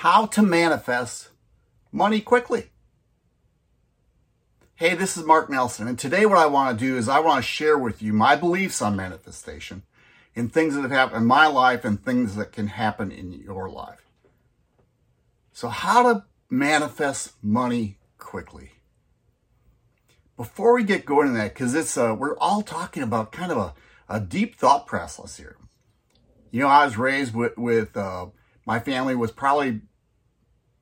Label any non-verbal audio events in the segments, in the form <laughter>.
how to manifest money quickly. Hey, this is Mark Nelson, and today what I want to do is I want to share with you my beliefs on manifestation and things that have happened in my life and things that can happen in your life. So, how to manifest money quickly. Before we get going to that, because it's uh, we're all talking about kind of a, a deep thought process here. You know, I was raised with with uh, my family was probably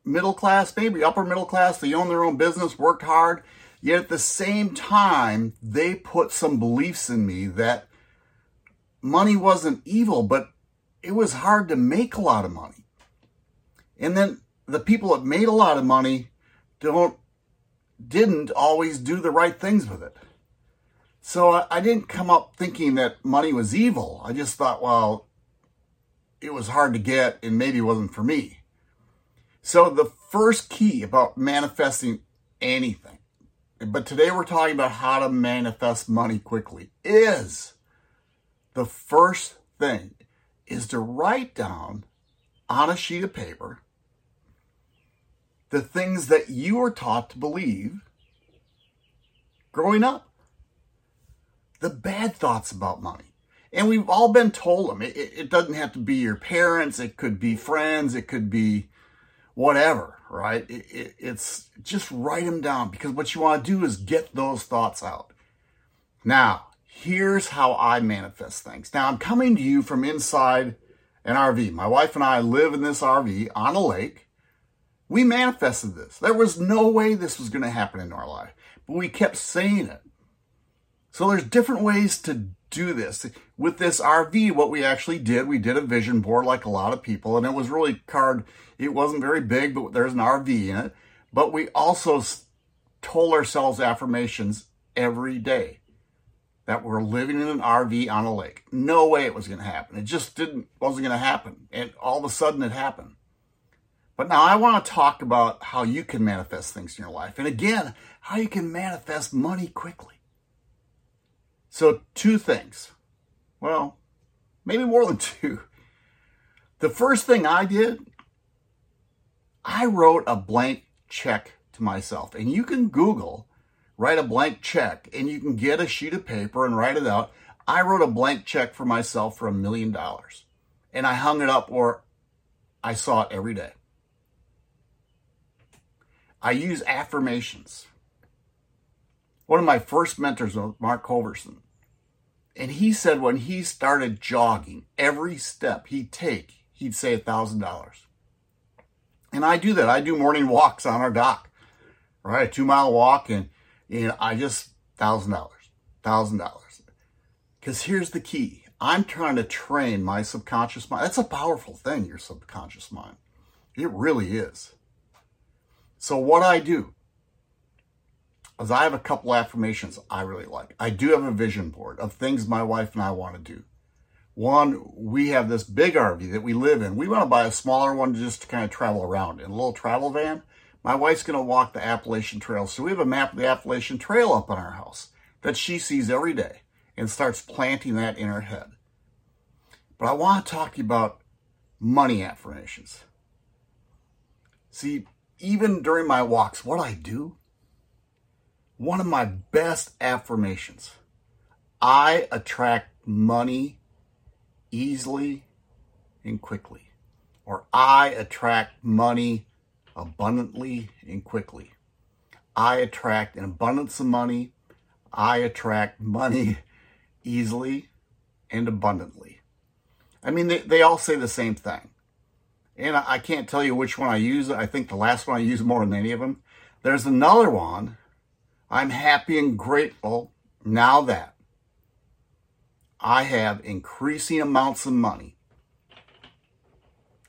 middle class, maybe upper middle class. They own their own business, worked hard. Yet at the same time, they put some beliefs in me that money wasn't evil, but it was hard to make a lot of money. And then the people that made a lot of money don't didn't always do the right things with it. So I, I didn't come up thinking that money was evil. I just thought, well, it was hard to get and maybe it wasn't for me. So the first key about manifesting anything, but today we're talking about how to manifest money quickly, is the first thing is to write down on a sheet of paper the things that you were taught to believe growing up. The bad thoughts about money. And we've all been told them. It, it, doesn't have to be your parents. It could be friends. It could be whatever, right? It, it, it's just write them down because what you want to do is get those thoughts out. Now, here's how I manifest things. Now, I'm coming to you from inside an RV. My wife and I live in this RV on a lake. We manifested this. There was no way this was going to happen in our life, but we kept saying it. So there's different ways to do this. With this RV, what we actually did, we did a vision board like a lot of people, and it was really card. It wasn't very big, but there's an RV in it. But we also told ourselves affirmations every day that we're living in an RV on a lake. No way it was going to happen. It just didn't wasn't going to happen, and all of a sudden it happened. But now I want to talk about how you can manifest things in your life, and again, how you can manifest money quickly. So, two things. Well, maybe more than <laughs> two. The first thing I did, I wrote a blank check to myself. And you can Google, write a blank check, and you can get a sheet of paper and write it out. I wrote a blank check for myself for a million dollars. And I hung it up or I saw it every day. I use affirmations. One of my first mentors was Mark Culverson. And he said when he started jogging, every step he'd take, he'd say a thousand dollars. And I do that. I do morning walks on our dock, right? A two mile walk, and know, I just thousand dollars, thousand dollars. Because here's the key: I'm trying to train my subconscious mind. That's a powerful thing, your subconscious mind. It really is. So what I do is I have a couple affirmations I really like. I do have a vision board of things my wife and I want to do. One, we have this big RV that we live in. We want to buy a smaller one just to kind of travel around in a little travel van. My wife's going to walk the Appalachian Trail. So we have a map of the Appalachian Trail up on our house that she sees every day and starts planting that in her head. But I want to talk to you about money affirmations. See, even during my walks, what I do one of my best affirmations. I attract money easily and quickly, or I attract money abundantly and quickly. I attract an abundance of money. I attract money <laughs> easily and abundantly. I mean, they, they all say the same thing. And I, I can't tell you which one I use. I think the last one I use more than any of them. There's another one I'm happy and grateful now that I have increasing amounts of money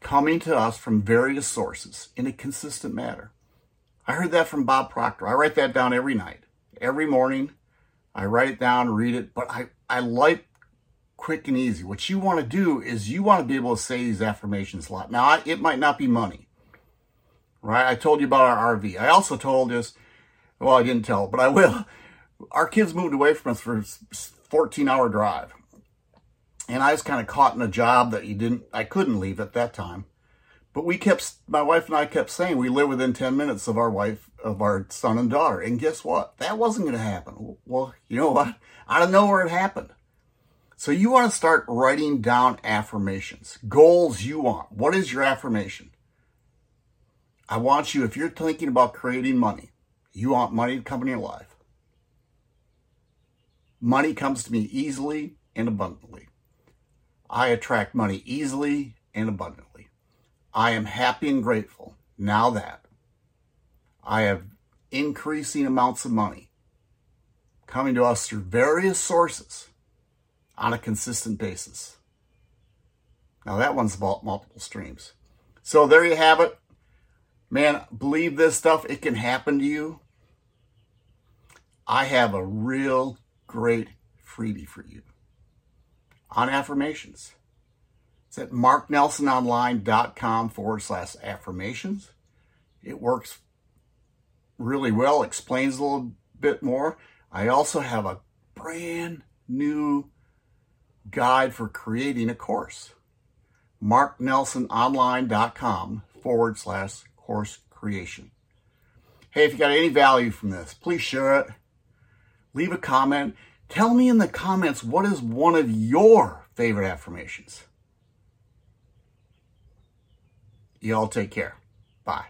coming to us from various sources in a consistent manner. I heard that from Bob Proctor. I write that down every night, every morning. I write it down, read it, but I, I like quick and easy. What you want to do is you want to be able to say these affirmations a lot. Now, I, it might not be money, right? I told you about our RV. I also told us well, I didn't tell, but I will. <laughs> Our kids moved away from us for a 14 hour drive. And I was kind of caught in a job that you didn't, I couldn't leave at that time. But we kept, my wife and I kept saying we live within 10 minutes of our wife, of our son and daughter. And guess what? That wasn't going to happen. Well, you know what? Out of nowhere it happened. So you want to start writing down affirmations, goals you want. What is your affirmation? I want you, if you're thinking about creating money, you want money to come in your life. Money comes to me easily and abundantly. I attract money easily and abundantly. I am happy and grateful now that I have increasing amounts of money coming to us through various sources on a consistent basis. Now that one's about multiple streams. So there you have it. Man, believe this stuff, it can happen to you. I have a real great freebie for you on affirmations. It's at marknelsononline.com forward slash affirmations. It works really well, explains a little bit more. I also have a brand new guide for creating a course. marknelsononline.com forward slash course creation. Hey, if you got any value from this, please share it. Leave a comment. Tell me in the comments what is one of your favorite affirmations. Y'all take care. Bye.